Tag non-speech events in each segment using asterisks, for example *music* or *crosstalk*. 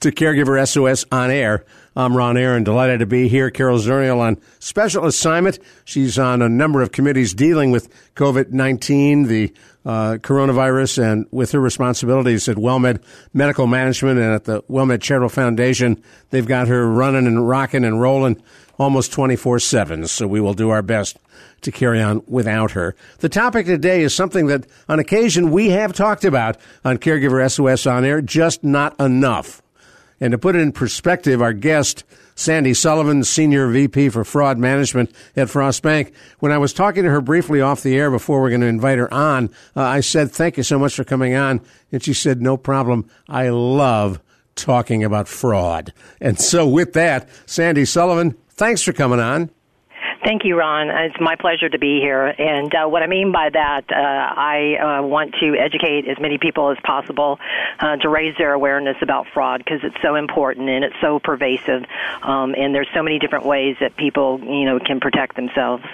to Caregiver SOS on air. I'm Ron Aaron, delighted to be here. Carol Zernial on special assignment. She's on a number of committees dealing with COVID 19, the uh, coronavirus, and with her responsibilities at WellMed Medical Management and at the WellMed Charitable Foundation. They've got her running and rocking and rolling almost 24 7. So we will do our best to carry on without her. The topic today is something that on occasion we have talked about on Caregiver SOS on air, just not enough. And to put it in perspective, our guest, Sandy Sullivan, Senior VP for Fraud Management at Frost Bank, when I was talking to her briefly off the air before we're going to invite her on, uh, I said, Thank you so much for coming on. And she said, No problem. I love talking about fraud. And so, with that, Sandy Sullivan, thanks for coming on. Thank you, Ron. It's my pleasure to be here. And uh, what I mean by that, uh, I uh, want to educate as many people as possible uh, to raise their awareness about fraud because it's so important and it's so pervasive. Um, and there's so many different ways that people, you know, can protect themselves.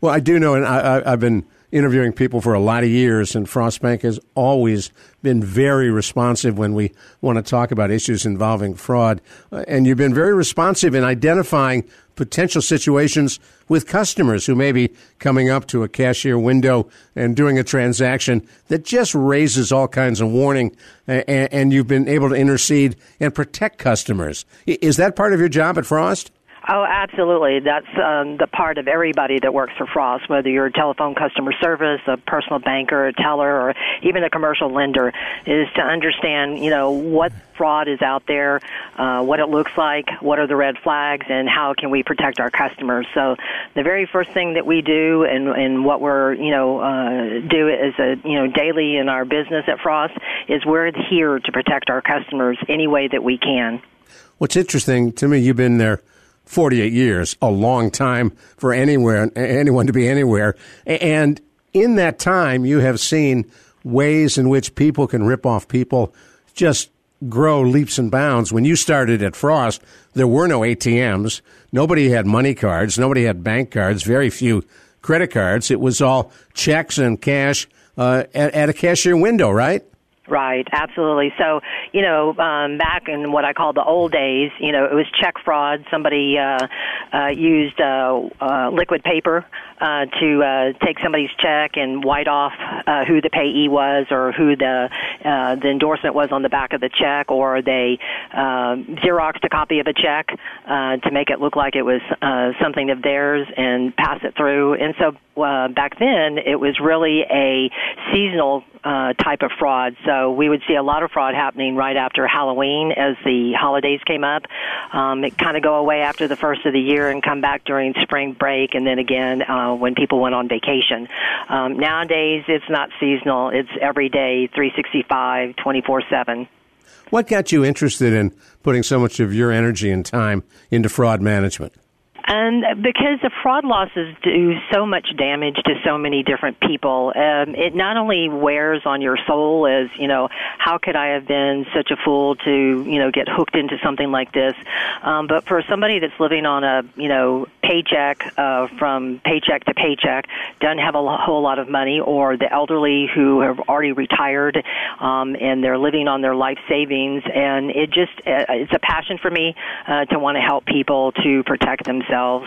Well, I do know, and I, I've been interviewing people for a lot of years, and Frost Bank has always been very responsive when we want to talk about issues involving fraud. Uh, and you've been very responsive in identifying potential situations with customers who may be coming up to a cashier window and doing a transaction that just raises all kinds of warning, and, and you've been able to intercede and protect customers. Is that part of your job at Frost? Oh, absolutely. That's um, the part of everybody that works for Frost, whether you're a telephone customer service, a personal banker, a teller, or even a commercial lender, is to understand, you know, what fraud is out there, uh, what it looks like, what are the red flags, and how can we protect our customers. So, the very first thing that we do, and, and what we're, you know, uh, do as a, you know, daily in our business at Frost, is we're here to protect our customers any way that we can. What's interesting to me, you've been there 48 years, a long time for anywhere, anyone to be anywhere. And in that time, you have seen ways in which people can rip off people just grow leaps and bounds. When you started at Frost, there were no ATMs. Nobody had money cards. Nobody had bank cards. Very few credit cards. It was all checks and cash uh, at, at a cashier window, right? Right, absolutely. So, you know, um, back in what I call the old days, you know, it was check fraud. Somebody uh, uh, used uh, uh, liquid paper uh, to uh, take somebody's check and white off uh, who the payee was or who the uh, the endorsement was on the back of the check, or they uh, xeroxed a copy of a check uh, to make it look like it was uh, something of theirs and pass it through. And so uh, back then, it was really a seasonal uh, type of fraud. So we would see a lot of fraud happening right after Halloween as the holidays came up. Um, it kind of go away after the first of the year and come back during spring break, and then again uh, when people went on vacation. Um, nowadays, it's not seasonal; it's every day, 365, 24 seven. What got you interested in putting so much of your energy and time into fraud management? And because the fraud losses do so much damage to so many different people, um, it not only wears on your soul as, you know, how could I have been such a fool to, you know, get hooked into something like this, um, but for somebody that's living on a, you know, paycheck uh, from paycheck to paycheck, doesn't have a whole lot of money, or the elderly who have already retired um, and they're living on their life savings, and it just, uh, it's a passion for me uh, to want to help people to protect themselves.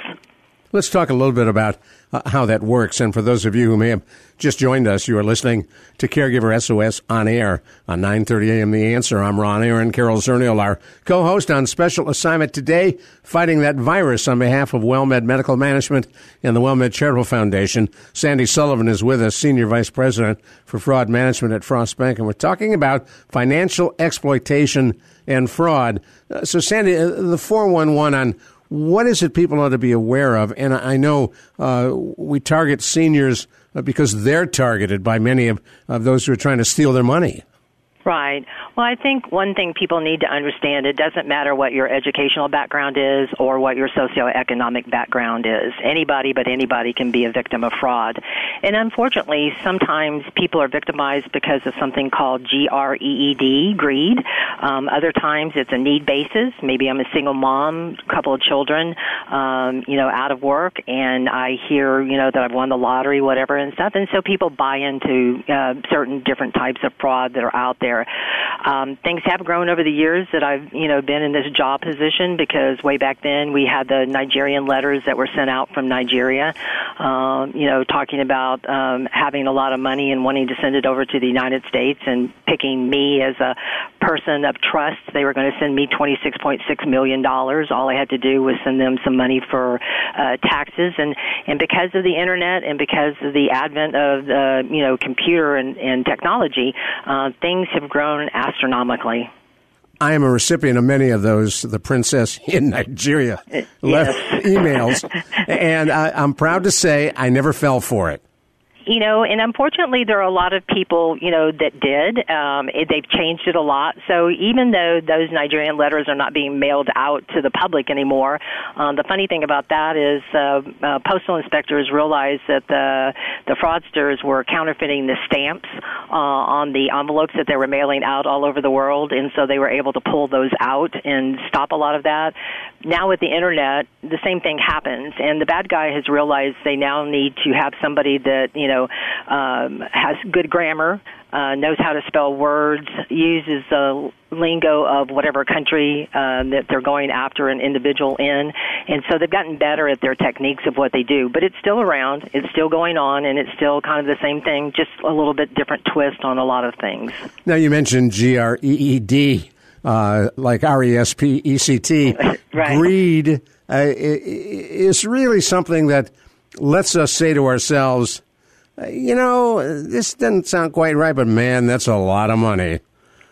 Let's talk a little bit about uh, how that works. And for those of you who may have just joined us, you are listening to Caregiver SOS on air on 9:30 a.m. The Answer. I'm Ron Aaron, Carol Zernial, our co-host on special assignment today, fighting that virus on behalf of WellMed Medical Management and the WellMed Charitable Foundation. Sandy Sullivan is with us, Senior Vice President for Fraud Management at Frost Bank, and we're talking about financial exploitation and fraud. Uh, so, Sandy, uh, the 411 on what is it people ought to be aware of? And I know uh, we target seniors uh, because they're targeted by many of, of those who are trying to steal their money. Right. Well, I think one thing people need to understand it doesn't matter what your educational background is or what your socioeconomic background is. Anybody but anybody can be a victim of fraud. And unfortunately, sometimes people are victimized because of something called GREED, greed. Um, other times it's a need basis. Maybe I'm a single mom, couple of children, um, you know, out of work, and I hear, you know, that I've won the lottery, whatever, and stuff. And so people buy into uh, certain different types of fraud that are out there there. Um, things have grown over the years that I've you know been in this job position because way back then we had the Nigerian letters that were sent out from Nigeria, um, you know, talking about um, having a lot of money and wanting to send it over to the United States and picking me as a person of trust. They were going to send me twenty six point six million dollars. All I had to do was send them some money for uh, taxes, and and because of the internet and because of the advent of the you know computer and, and technology, uh, things have grown astronomically. I am a recipient of many of those. The princess *laughs* in Nigeria uh, yes. left emails, *laughs* and I, I'm proud to say I never fell for it you know, and unfortunately, there are a lot of people, you know, that did. Um, it, they've changed it a lot. So even though those Nigerian letters are not being mailed out to the public anymore, um, the funny thing about that is uh, uh, postal inspectors realized that the the fraudsters were counterfeiting the stamps uh, on the envelopes that they were mailing out all over the world, and so they were able to pull those out and stop a lot of that. Now with the internet, the same thing happens, and the bad guy has realized they now need to have somebody that you know know, um, has good grammar, uh, knows how to spell words, uses the lingo of whatever country um, that they're going after an individual in, and so they've gotten better at their techniques of what they do. But it's still around, it's still going on, and it's still kind of the same thing, just a little bit different twist on a lot of things. Now you mentioned G R E E D. Uh, like R E S P E C T, *laughs* right. greed uh, is really something that lets us say to ourselves, you know, this doesn't sound quite right, but man, that's a lot of money.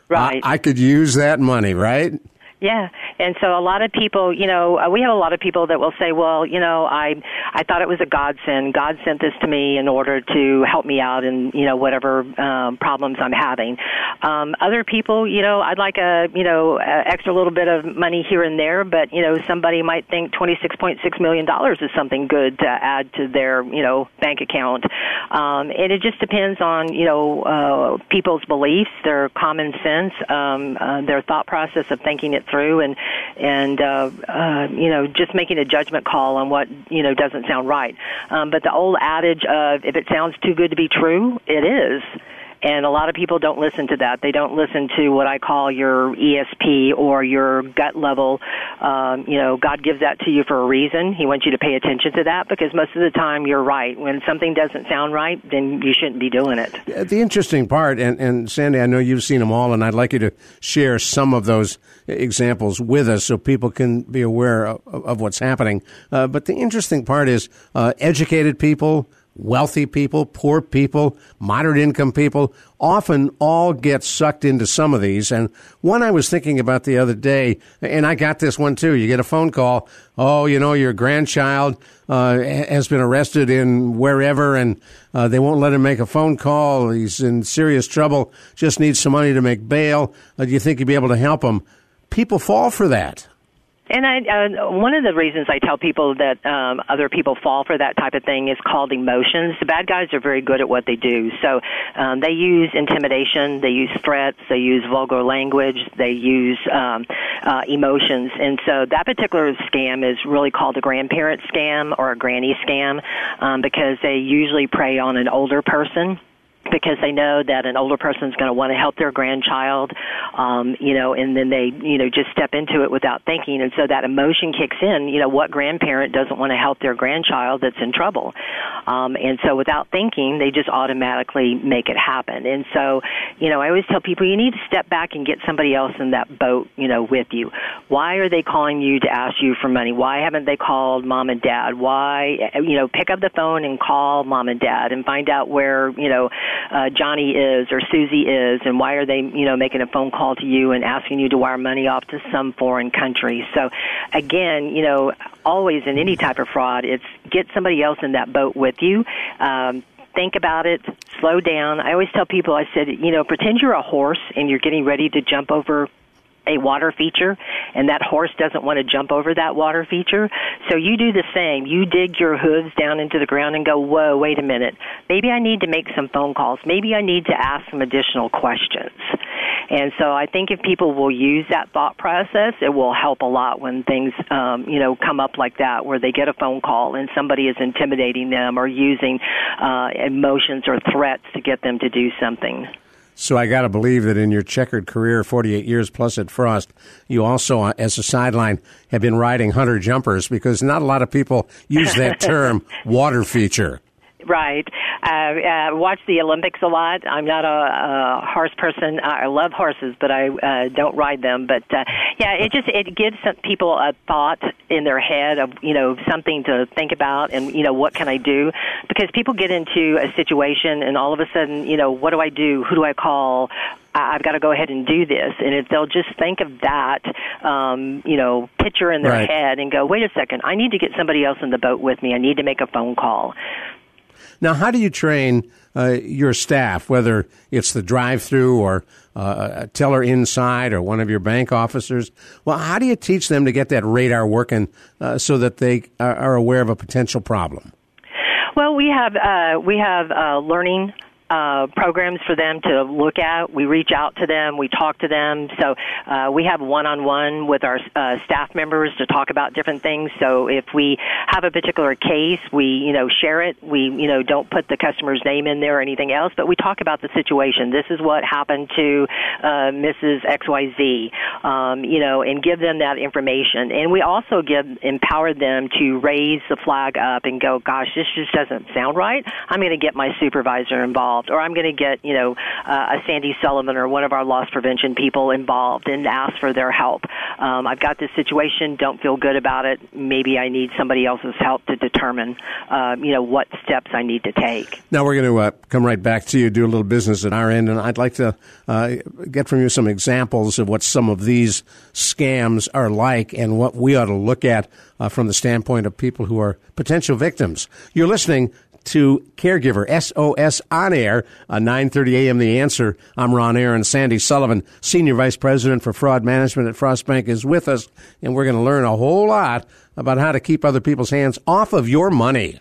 Right. I, I could use that money, right? Yeah, and so a lot of people, you know, uh, we have a lot of people that will say, "Well, you know, I I thought it was a godsend. God sent this to me in order to help me out in you know whatever um, problems I'm having." Um, other people, you know, I'd like a you know a extra little bit of money here and there, but you know, somebody might think twenty six point six million dollars is something good to add to their you know bank account, um, and it just depends on you know uh, people's beliefs, their common sense, um, uh, their thought process of thinking it through and and uh, uh, you know just making a judgment call on what you know doesn't sound right. Um, but the old adage of if it sounds too good to be true, it is. And a lot of people don't listen to that. They don't listen to what I call your ESP or your gut level. Um, you know, God gives that to you for a reason. He wants you to pay attention to that because most of the time you're right. When something doesn't sound right, then you shouldn't be doing it. The interesting part, and, and Sandy, I know you've seen them all, and I'd like you to share some of those examples with us so people can be aware of, of what's happening. Uh, but the interesting part is uh, educated people, wealthy people, poor people, moderate income people, often all get sucked into some of these. And one I was thinking about the other day, and I got this one too. You get a phone call, oh, you know, your grandchild uh, has been arrested in wherever, and uh, they won't let him make a phone call. He's in serious trouble, just needs some money to make bail. Uh, do you think you'd be able to help him? People fall for that. And I, uh, one of the reasons I tell people that um, other people fall for that type of thing is called emotions. The bad guys are very good at what they do. So um, they use intimidation, they use threats, they use vulgar language, they use um, uh, emotions. And so that particular scam is really called a grandparent scam or a granny scam um, because they usually prey on an older person because they know that an older person is going to want to help their grandchild, um, you know, and then they, you know, just step into it without thinking, and so that emotion kicks in. You know, what grandparent doesn't want to help their grandchild that's in trouble? Um, and so without thinking, they just automatically make it happen. And so, you know, I always tell people you need to step back and get somebody else in that boat, you know, with you. Why are they calling you to ask you for money? Why haven't they called mom and dad? Why, you know, pick up the phone and call mom and dad and find out where, you know, uh, Johnny is or Susie is, and why are they, you know, making a phone call to you and asking you to wire money off to some foreign country? So, again, you know, always in any type of fraud, it's get somebody else in that boat with you. Um, think about it, slow down. I always tell people, I said, you know, pretend you're a horse and you're getting ready to jump over a water feature and that horse doesn't want to jump over that water feature. So you do the same. You dig your hooves down into the ground and go, whoa, wait a minute. Maybe I need to make some phone calls. Maybe I need to ask some additional questions. And so I think if people will use that thought process, it will help a lot when things, um, you know, come up like that, where they get a phone call and somebody is intimidating them or using uh, emotions or threats to get them to do something. So I got to believe that in your checkered career, 48 years plus at Frost, you also, uh, as a sideline, have been riding hunter jumpers because not a lot of people use that *laughs* term water feature. Right. Uh, uh, watch the Olympics a lot. I'm not a, a horse person. I love horses, but I uh, don't ride them. But uh, yeah, it just it gives some people a thought in their head of you know something to think about, and you know what can I do? Because people get into a situation, and all of a sudden, you know, what do I do? Who do I call? I've got to go ahead and do this. And if they'll just think of that, um, you know, picture in their Right. head and go, wait a second, I need to get somebody else in the boat with me. I need to make a phone call. Now, how do you train uh, your staff, whether it's the drive-through or uh, a teller inside or one of your bank officers? Well, how do you teach them to get that radar working uh, so that they are, are aware of a potential problem? Well, we have uh, we have uh, learning uh, programs for them to look at. We reach out to them, we talk to them. So uh, we have one-on-one with our uh, staff members to talk about different things. So if we have a particular case, we you know share it. We you know don't put the customer's name in there or anything else, but we talk about the situation. This is what happened to uh, Mrs. XYZ, um, you know, and give them that information. And we also give empower them to raise the flag up and go, gosh, this just doesn't sound right. I'm going to get my supervisor involved, or I'm going to get you know uh, a Sandy Sullivan or one of our loss prevention people involved and ask for their help. Um, I've got this situation. Don't feel good about it. Maybe I need somebody else's help to determine, um, you know, what steps I need to take. Now we're going to uh, come right back to you, do a little business at our end, and I'd like to uh, get from you some examples of what some of these scams are like and what we ought to look at uh, from the standpoint of people who are potential victims. You're listening to Caregiver SOS on air on 9:30 a.m. The Answer. I'm Ron Aaron. Sandy Sullivan, Senior Vice President for Fraud Management at Frost Bank, is with us, and we're going to learn a whole lot about how to keep other people's hands off of your money.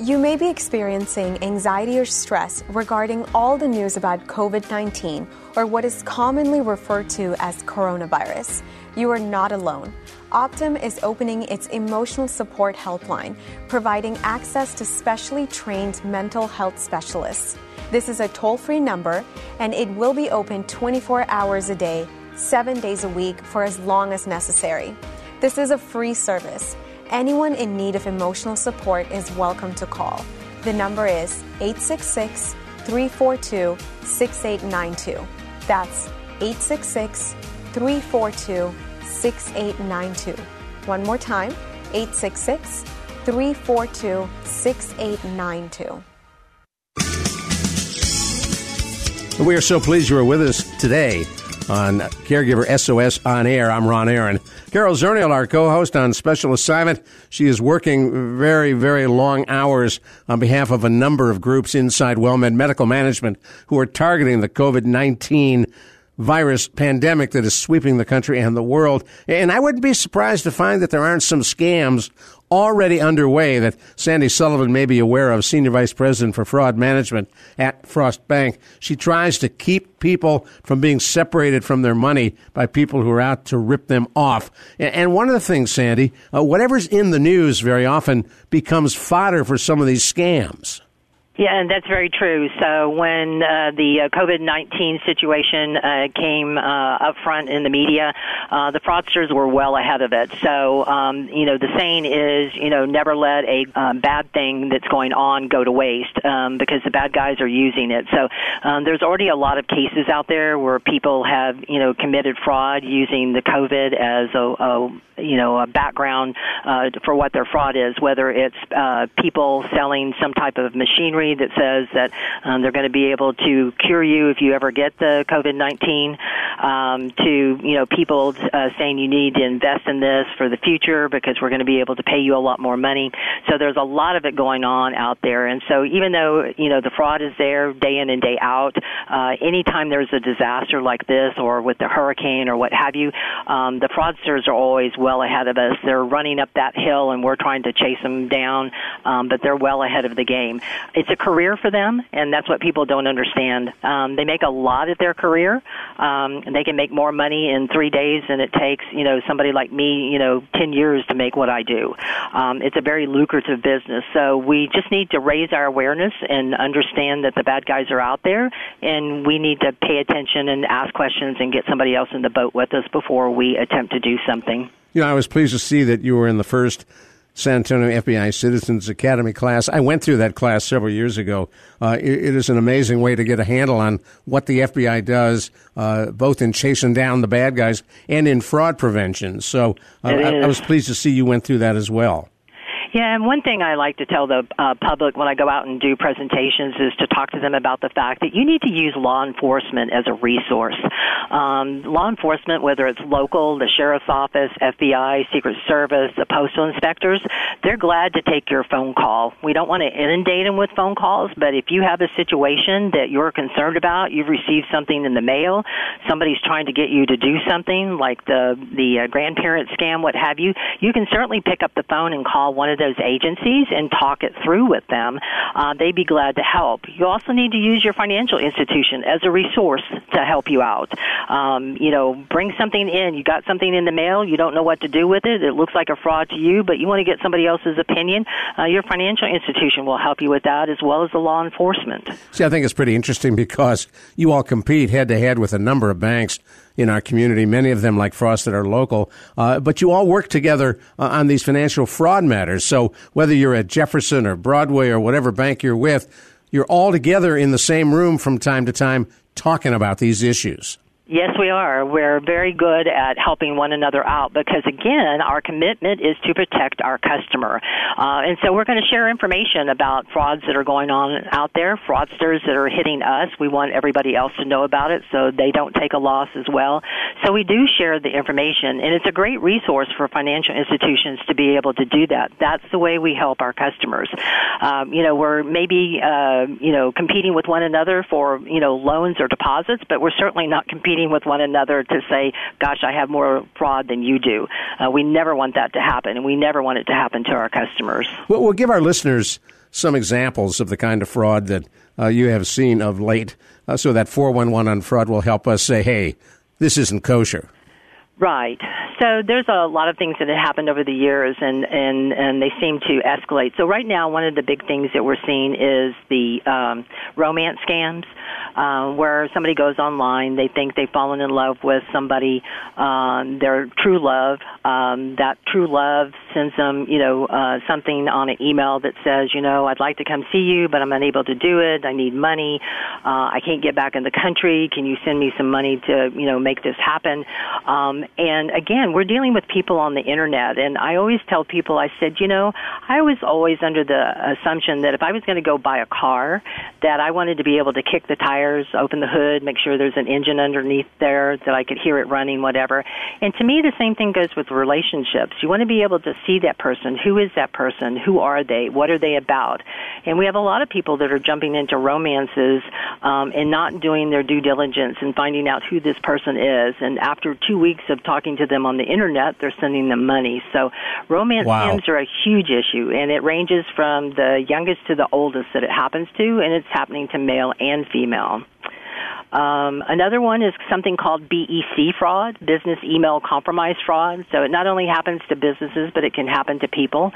You may be experiencing anxiety or stress regarding all the news about COVID 19 or what is commonly referred to as coronavirus. You are not alone. Optum is opening its emotional support helpline, providing access to specially trained mental health specialists. This is a toll free number, and it will be open 24 hours a day, seven days a week for as long as necessary. This is a free service. Anyone in need of emotional support is welcome to call. The number is 866 342 6892. That's 866 342 6892. One more time 866 342 6892. We are so pleased you are with us today on Caregiver SOS on Air. I'm Ron Aaron. Carol Zernial, our co-host on special assignment. She is working very, very long hours on behalf of a number of groups inside WellMed Medical Management who are targeting the COVID-19 virus pandemic that is sweeping the country and the world. And I wouldn't be surprised to find that there aren't some scams already underway that Sandy Sullivan may be aware of, Senior Vice President for Fraud Management at Frost Bank. She tries to keep people from being separated from their money by people who are out to rip them off. And- one of the things, Sandy, uh, whatever's in the news very often becomes fodder for some of these scams. Yeah, and that's very true. So when uh, the uh, COVID nineteen situation uh, came uh, up front in the media, uh, the fraudsters were well ahead of it. So um, you know, the saying is, you know, never let a um, bad thing that's going on go to waste um, because the bad guys are using it. So um, there's already a lot of cases out there where people have you know committed fraud using the COVID as a, a you know a background uh, for what their fraud is, whether it's people selling some type of machinery that says that um, they're going to be able to cure you if you ever get the COVID 19, um, to you know people uh, saying you need to invest in this for the future because we're going to be able to pay you a lot more money. So there's a lot of it going on out there, and so even though you know the fraud is there day in and day out, uh, anytime there's a disaster like this or with the hurricane or what have you, um, the fraudsters are always well ahead of us. They're running up that hill, and we're trying to chase them down, um, but they're well ahead of the game. It's a career for them, and that's what people don't understand. Um, they make a lot at their career. Um, and they can make more money in three days than it takes, you know, somebody like me, you know, 10 years to make what I do. Um, it's a very lucrative business. So we just need to raise our awareness and understand that the bad guys are out there, and we need to pay attention and ask questions and get somebody else in the boat with us before we attempt to do something. You know, I was pleased to see that you were in the first San Antonio FBI Citizens Academy class. I went through that class several years ago. Uh, it, it is an amazing way to get a handle on what the FBI does, uh, both in chasing down the bad guys and in fraud prevention. So uh, I, I was pleased to see you went through that as well. Yeah, and one thing I like to tell the uh, public when I go out and do presentations is to talk to them about the fact that you need to use law enforcement as a resource. Um, law enforcement, whether it's local, the sheriff's office, FBI, Secret Service, the postal inspectors, they're glad to take your phone call. We don't want to inundate them with phone calls, but if you have a situation that you're concerned about, you've received something in the mail, somebody's trying to get you to do something like the the uh, grandparent scam, what have you, you can certainly pick up the phone and call one of those agencies and talk it through with them. Uh, they'd be glad to help. You also need to use your financial institution as a resource to help you out. Um, you know, bring something in. You got something in the mail. You don't know what to do with it. It looks like a fraud to you, but you want to get somebody else's opinion. Uh, your financial institution will help you with that as well as the law enforcement. See, I think it's pretty interesting because you all compete head to head with a number of banks in our community, many of them like Frost that are local. Uh, but you all work together uh, on these financial fraud matters. So whether you're at Jefferson or Broadway or whatever bank you're with, you're all together in the same room from time to time talking about these issues. Yes, we are. We're very good at helping one another out because, again, our commitment is to protect our customer. Uh, and so we're going to share information about frauds that are going on out there, fraudsters that are hitting us. We want everybody else to know about it so they don't take a loss as well. So we do share the information, and it's a great resource for financial institutions to be able to do that. That's the way we help our customers. Um, you know, we're maybe, uh, you know, competing with one another for, you know, loans or deposits, but we're certainly not competing competing with one another to say, gosh, I have more fraud than you do. Uh, we never want that to happen, and we never want it to happen to our customers. Well, we'll give our listeners some examples of the kind of fraud that uh, you have seen of late uh, so that 411 on fraud will help us say, hey, this isn't kosher. Right. So there's a lot of things that have happened over the years, and and and they seem to escalate. So right now, one of the big things that we're seeing is the um, romance scams, uh, where somebody goes online, they think they've fallen in love with somebody, um, their true love. Um, that true love sends them, you know, uh, something on an email that says, you know, I'd like to come see you, but I'm unable to do it. I need money. Uh, I can't get back in the country. Can you send me some money to, you know, make this happen? Um, and again, we're dealing with people on the internet. And I always tell people, I said, you know, I was always under the assumption that if I was going to go buy a car, that I wanted to be able to kick the tires, open the hood, make sure there's an engine underneath there, that I could hear it running, whatever. And to me, the same thing goes with relationships. You want to be able to see that person. Who is that person? Who are they? What are they about? And we have a lot of people that are jumping into romances um, and not doing their due diligence and finding out who this person is. And after two weeks of talking to them on the internet, they're sending them money. So romance wow. scams are a huge issue, and it ranges from the youngest to the oldest that it happens to, and it's happening to male and female. Um, another one is something called BEC fraud, business email compromise fraud. So it not only happens to businesses, but it can happen to people.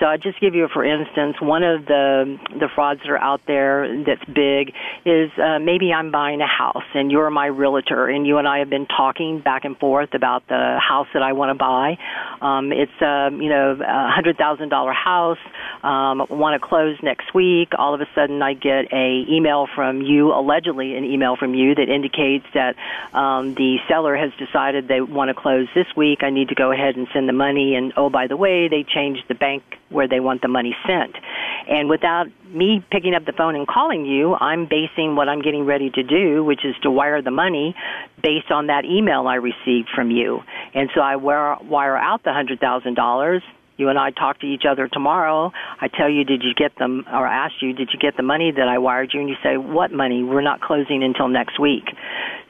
So I'll just give you, for instance, one of the the frauds that are out there that's big is uh, maybe I'm buying a house and you're my realtor and you and I have been talking back and forth about the house that I want to buy. Um, it's a you know hundred thousand dollar house. Um, want to close next week. All of a sudden, I get a email from you, allegedly an email from you that indicates that um, the seller has decided they want to close this week. I need to go ahead and send the money. And oh, by the way, they changed the bank where they want the money sent. And without me picking up the phone and calling you, I'm basing what I'm getting ready to do, which is to wire the money based on that email I received from you. And so I wire out the $100,000 you and I talk to each other tomorrow. I tell you, did you get them, or ask you, did you get the money that I wired you? And you say, what money? We're not closing until next week.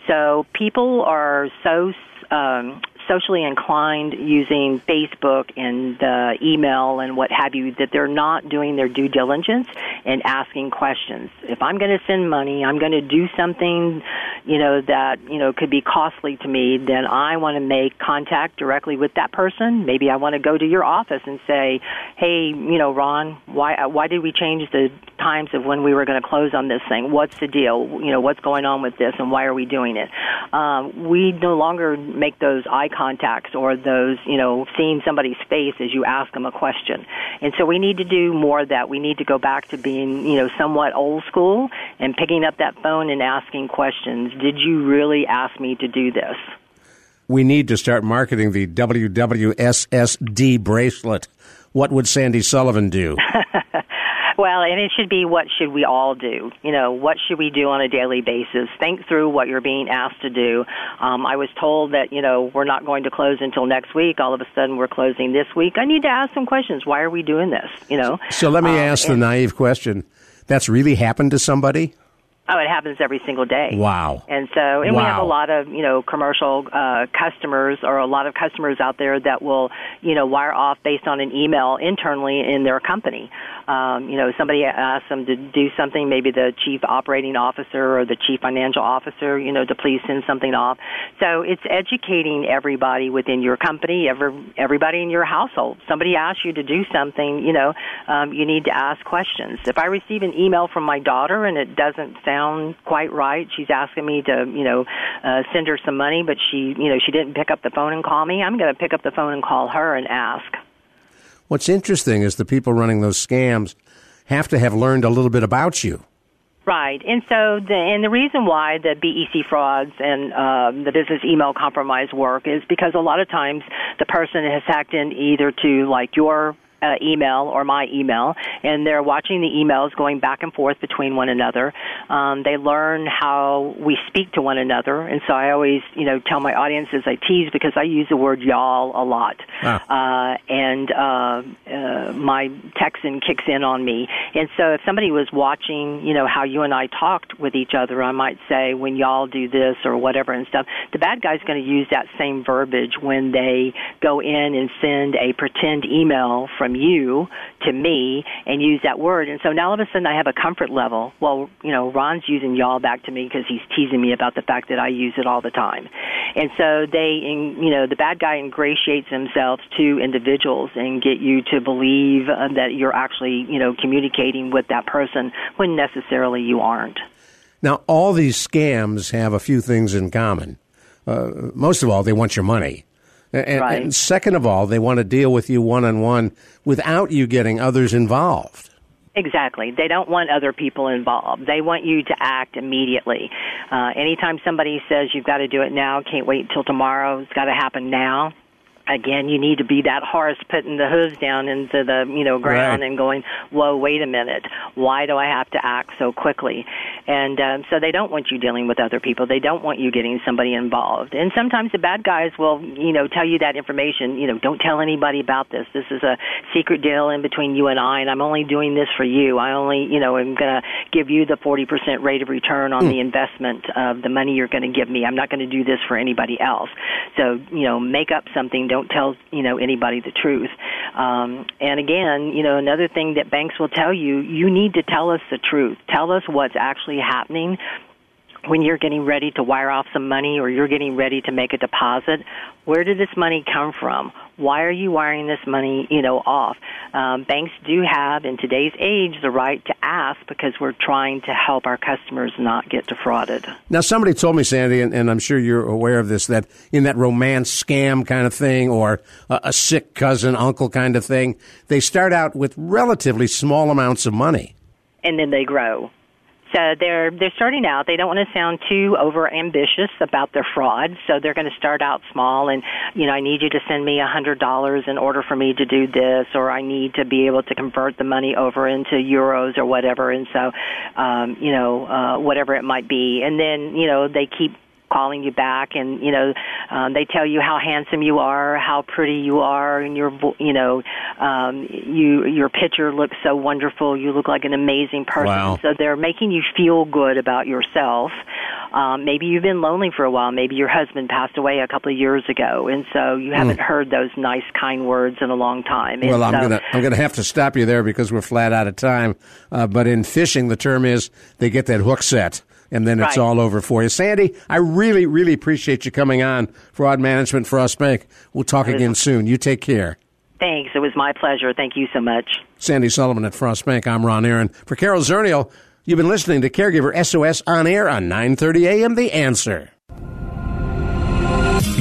So people are so um, socially inclined using Facebook and uh, email and what have you that they're not doing their due diligence and asking questions. If I'm going to send money, I'm going to do something, you know, that, you know, could be costly to me, then I want to make contact directly with that person. Maybe I want to go to your office and say, "Hey, you know, Ron, why why did we change the times of when we were going to close on this thing? What's the deal? You know, what's going on with this and why are we doing it?" Um, we no longer make those eye contacts or those, you know, seeing somebody's face as you ask them a question. And so we need to do more of that. We need to go back to being, you know, somewhat old school and picking up that phone and asking questions. Did you really ask me to do this? We need to start marketing the WWSSD bracelet. What would Sandy Sullivan do? *laughs* Well, and it should be what should we all do? You know, what should we do on a daily basis? Think through what you're being asked to do. Um, I was told that, you know, we're not going to close until next week. All of a sudden we're closing this week. I need to ask some questions. Why are we doing this? You know? So let me um, ask the naive question. That's really happened to somebody? Oh, it happens every single day. Wow. And so, and wow. we have a lot of, you know, commercial uh, customers or a lot of customers out there that will, you know, wire off based on an email internally in their company. Um, you know, somebody asks them to do something, maybe the chief operating officer or the chief financial officer, you know, to please send something off. So it's educating everybody within your company, every, everybody in your household. Somebody asks you to do something, you know, um, you need to ask questions. If I receive an email from my daughter and it doesn't sound sound quite right. She's asking me to, you know, uh, send her some money, but she, you know, she didn't pick up the phone and call me. I'm going to pick up the phone and call her and ask. What's interesting is the people running those scams have to have learned a little bit about you. Right, and so the and the reason why the BEC frauds and um, the business email compromise work is because a lot of times the person has hacked in either to like your uh, email or my email, and they're watching the emails going back and forth between one another. Um, they learn how we speak to one another, and so I always, you know, tell my audiences I tease because I use the word y'all a lot, uh, and uh, uh, my Texan kicks in on me. And so if somebody was watching, you know, how you and I talked with each other, I might say when y'all do this or whatever and stuff. The bad guy's going to use that same verbiage when they go in and send a pretend email from from you to me and use that word. And so now all of a sudden I have a comfort level. Well, you know, Ron's using y'all back to me because he's teasing me about the fact that I use it all the time. And so they, you know, the bad guy ingratiates themselves to individuals and get you to believe uh, that you're actually, you know, communicating with that person when necessarily you aren't. Now, all these scams have a few things in common. Uh, most of all, they want your money. And, right. and second of all, they want to deal with you one on one without you getting others involved. Exactly. They don't want other people involved. They want you to act immediately. Uh, anytime somebody says you've got to do it now, can't wait until tomorrow, it's got to happen now, again, you need to be that horse putting the hooves down into the you know ground right. and going, whoa, wait a minute, why do I have to act so quickly? And um, so they don't want you dealing with other people. They don't want you getting somebody involved. And sometimes the bad guys will you know tell you that information. You know, don't tell anybody about this. This is a secret deal in between you and I, and I'm only doing this for you. I only you know am going to give you the 40% rate of return on mm. the investment of the money you're going to give me. I'm not going to do this for anybody else. So you know, make up something don't tell you know anybody the truth. Um, and again, you know another thing that banks will tell you, you need to tell us the truth. Tell us what's actually happening when you're getting ready to wire off some money or you're getting ready to make a deposit, where did this money come from? Why are you wiring this money, you know, off? Um, banks do have, in today's age, the right to ask because we're trying to help our customers not get defrauded. Now, somebody told me, Sandy, and, and I'm sure you're aware of this, that in that romance scam kind of thing or a, a sick cousin, uncle kind of thing, they start out with relatively small amounts of money. And then they grow. So they're they're starting out. They don't want to sound too over ambitious about their fraud, so they're going to start out small. And you know, I need you to send me a hundred dollars in order for me to do this, or I need to be able to convert the money over into euros or whatever. And so, um, you know, uh, whatever it might be. And then you know they keep calling you back and you know um, they tell you how handsome you are how pretty you are and your you know um, you your picture looks so wonderful. You look like an amazing person. Wow. so they're making you feel good about yourself. Um, maybe you've been lonely for a while. Maybe your husband passed away a couple of years ago. And so you haven't mm. heard those nice kind words in a long time. And well i'm gonna i'm gonna have to stop you there because we're flat out of time. Uh, but in fishing the term is they get that hook set and then it's right. all over for you. Sandy, I really, really appreciate you coming on Fraud Management Frost Bank. We'll talk again soon. You take care. Thanks. It was my pleasure. Thank you so much. Sandy Sullivan at Frost Bank. I'm Ron Aaron. For Carol Zernial, you've been listening to Caregiver SOS on air on 9:30 a.m. The Answer.